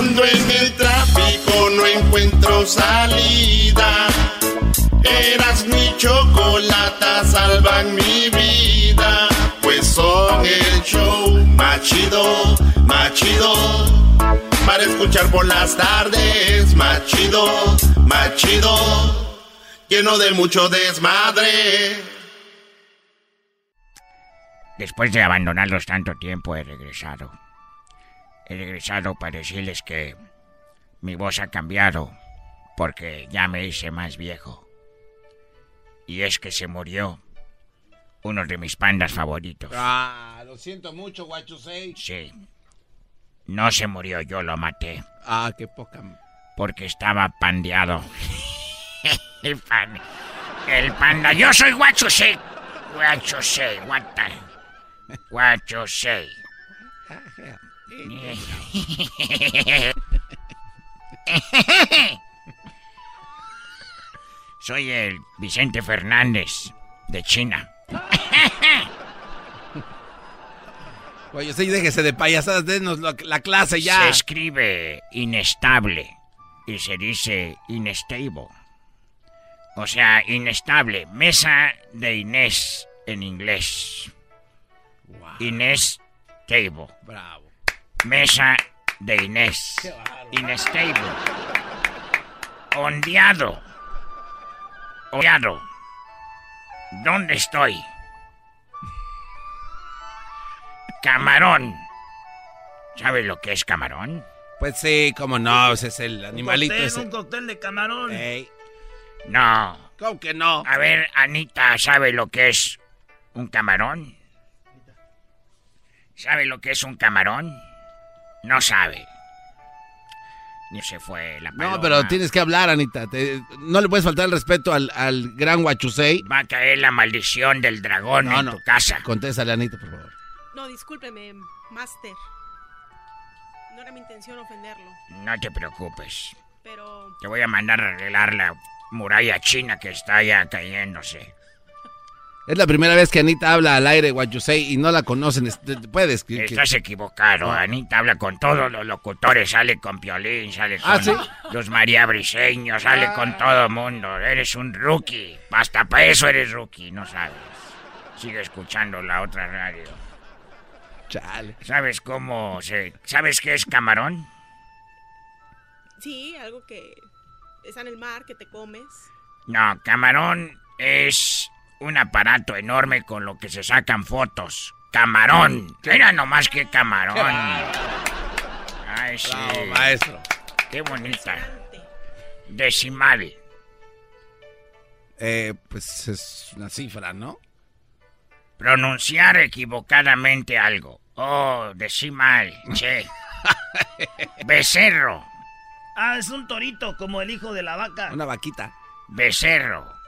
Cuando en el tráfico no encuentro salida, eras mi chocolata, salvan mi vida. Pues son el show machido, machido. Para escuchar por las tardes, machido, machido. Lleno de mucho desmadre. Después de abandonarlos tanto tiempo he regresado. He regresado para decirles que mi voz ha cambiado porque ya me hice más viejo. Y es que se murió uno de mis pandas favoritos. Ah, lo siento mucho, guachusei. Sí. No se murió, yo lo maté. Ah, qué poca. Porque estaba pandeado. el, pan, el panda. Yo soy guachusei. Guachusei, what the... Guachusei. Soy el Vicente Fernández de China. Oye, sí, déjese de payasadas, denos la clase ya. Se escribe inestable y se dice inestable. O sea, inestable. Mesa de Inés en inglés. Inés Table. Bravo. Mesa de Inés. Inestable. Ondeado. Ondeado. ¿Dónde estoy? Camarón. ¿Sabes lo que es camarón? Pues sí, cómo no, ese es el animalito un ese. Un cóctel de camarón. No. ¿Cómo que no? A ver, Anita, ¿sabe lo que es un camarón? ¿Sabe lo que es un camarón? No sabe. Ni se fue la paloma. No, pero tienes que hablar, Anita. Te- no le puedes faltar el respeto al, al gran Huachusei. Va a caer la maldición del dragón No, en no. tu casa. Contéstale, Anita, por favor. No, discúlpeme, Master. No era mi intención ofenderlo, No te preocupes. pero Te voy a mandar a arreglar la muralla china que está ya cayéndose. Es la primera vez que Anita habla al aire Huachusei y no la conocen. Puedes. que- que- Estás equivocado. Anita habla con todos los locutores. Sale con Piolín, sale con ¿Ah, sí? los María Briseños, sale con todo el mundo. Eres un rookie. Hasta para eso eres rookie, no sabes. Sigue escuchando la otra radio. Chale. ¿Sabes cómo se... ¿Sabes qué es camarón? sí, algo que está en el mar, que te comes. No, camarón es un aparato enorme con lo que se sacan fotos. Camarón. Era nomás que camarón. Ay, sí. Bravo, maestro. Qué bonita. Decimal. Eh, pues es una cifra, ¿no? Pronunciar equivocadamente algo. Oh, decimal. Che. Becerro. Ah, es un torito, como el hijo de la vaca. Una vaquita. Becerro.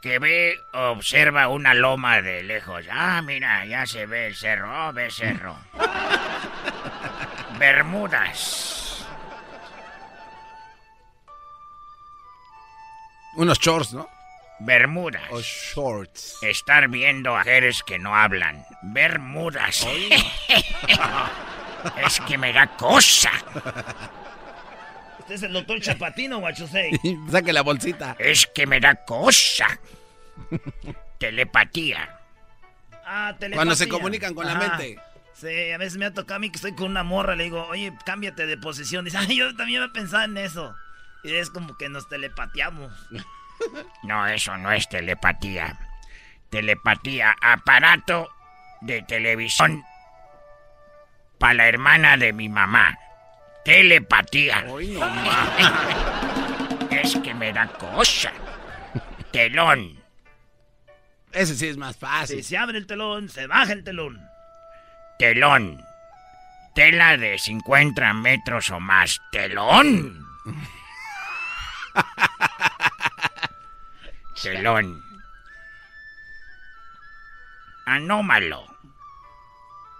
Que ve, observa una loma de lejos. Ah, mira, ya se ve el cerro. Oh, becerro. Bermudas. Unos shorts, ¿no? Bermudas. O shorts. Estar viendo a mujeres que no hablan. Bermudas. es que me da cosa. Este es el doctor Chapatino, guachusei. Saque la bolsita. Es que me da cosa. Telepatía. Ah, telepatía. Cuando se comunican con la mente. Sí, a veces me ha tocado a mí que estoy con una morra, le digo, oye, cámbiate de posición. Dice, ay, yo también me pensaba en eso. Y es como que nos telepateamos. No, eso no es telepatía. Telepatía, aparato de televisión para la hermana de mi mamá. Telepatía. es que me da cosa. Telón. Ese sí es más fácil. Si se abre el telón, se baja el telón. Telón. Tela de 50 metros o más. Telón. Telón. Anómalo.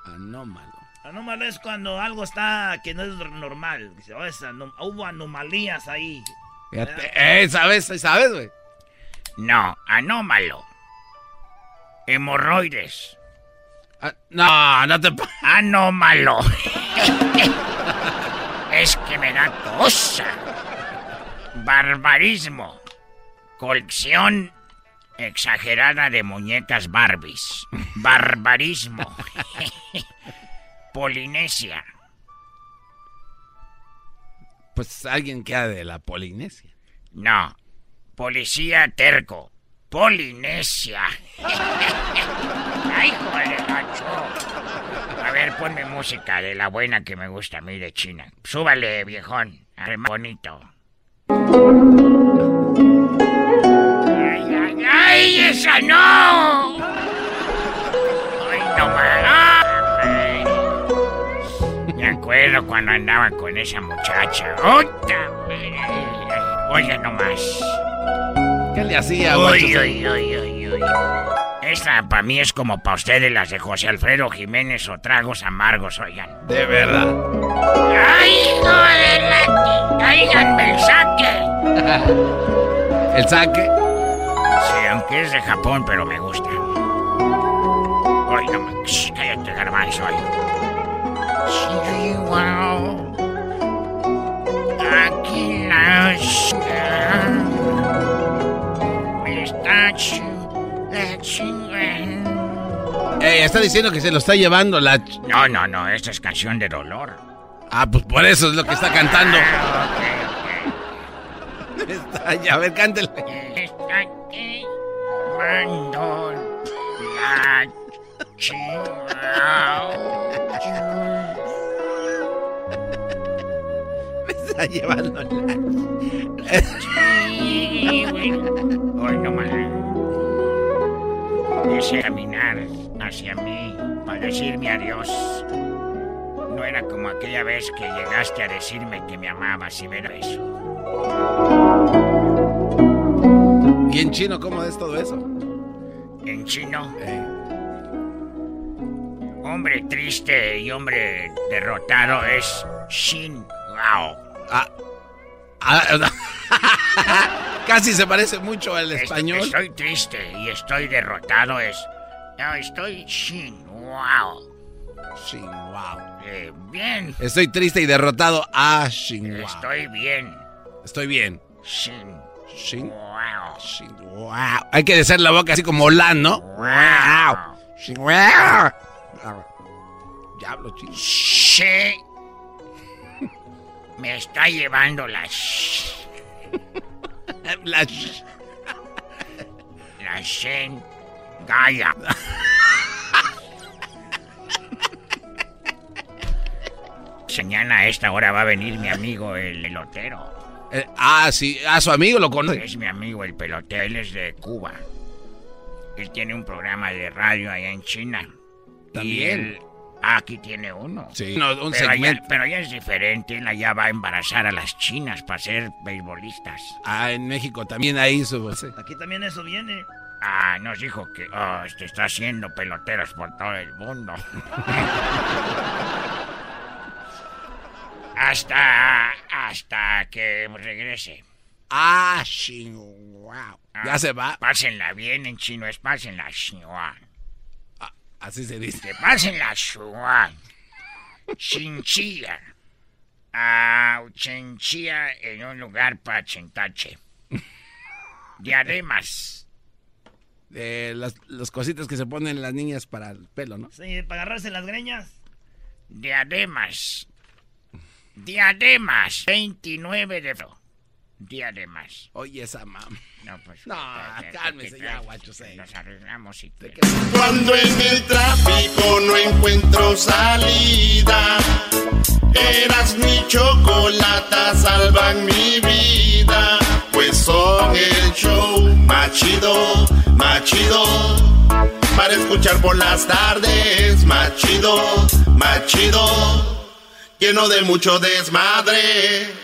Anómalo. Anómalo es cuando algo está que no es normal. Dice, "Oh, es anom- hubo anomalías ahí. Fíjate. Eh, ¿sabes? ¿Sabes, güey? No, anómalo. Hemorroides. Ah, no, no te... pa- Anómalo. Es que me da cosa. Barbarismo. Colección exagerada de muñecas Barbies. Barbarismo. Polinesia. Pues alguien queda de la Polinesia. No. Policía terco. Polinesia. Ay, joder, macho. A ver, ponme música de la buena que me gusta a mí de China. Súbale, viejón. Bonito. ¡Ay, ay, ay! ¡Esa no! Acuerdo cuando andaba con esa muchacha. ¡Ota! Oye, nomás. ¿Qué le hacía, Uy, uy, uy, uy. Esta para mí es como para ustedes las de José Alfredo Jiménez o tragos amargos, oigan. De verdad. ¡Ay, hijo de la... ¡Cáiganme el saque! El saque. Sí, aunque es de Japón, pero me gusta. Ay, no me... Shh, cállate, garbanzo. ay. Wow. Aquí la... Me está. Ey, está diciendo que se lo está llevando la... No, no, no, esta es canción de dolor. Ah, pues por eso es lo que está cantando. Ah, Está ahí, a ver, cántele. ok. Está quemando la chingada. está llevando no más. Quise caminar hacia mí para decirme adiós. No era como aquella vez que llegaste a decirme que me amabas y me da eso. ¿Y en chino cómo es todo eso? En chino, Eh, hombre triste y hombre derrotado es Shin Gao. Ah, ah, casi se parece mucho al español. Estoy triste y estoy derrotado es. No, estoy Shin Wow. Shin, wow. Eh, bien. Estoy triste y derrotado. Ah, Shin, wow. Estoy bien. Estoy bien. Shin Shin, Wow. Shin, wow. Hay que hacer la boca así como Olan, ¿no? Wow. Shin, wow. Diablo, chino. She me está llevando la sh- La sh- la Shen Gaia. Mañana a esta hora va a venir mi amigo el pelotero. eh, ah, sí. A su amigo lo conoce. Es mi amigo el pelotero, él es de Cuba. Él tiene un programa de radio allá en China. Y También. él aquí tiene uno. Sí. No, un pero, allá, pero allá es diferente, él allá va a embarazar a las chinas para ser beisbolistas. Ah, en México también ahí su... sí. Aquí también eso viene. Ah, nos dijo que oh, este está haciendo peloteros por todo el mundo. hasta hasta que regrese. Ah, Shin, wow. Ya Ah, se va. Pásenla bien en chino, es pásenla xinhua. Así se dice. Que pásenla xinhua. Chinchilla. Ah, chinchilla en un lugar para chentache. Diademas. Eh, las, las cositas que se ponen las niñas para el pelo, ¿no? Sí, para agarrarse las greñas. Diademas. Diademas. 29 de febrero. Diademas. Oye, esa mam. No, pues. No, ¿qué- qué- cálmese ya, traes? guacho, sí. Nos arreglamos y te... Cuando en el tráfico no encuentro salida, eras mi chocolata, salvan mi vida. Pues son el show más chido, más chido. Para escuchar por las tardes, más chido, más chido. Lleno de mucho desmadre.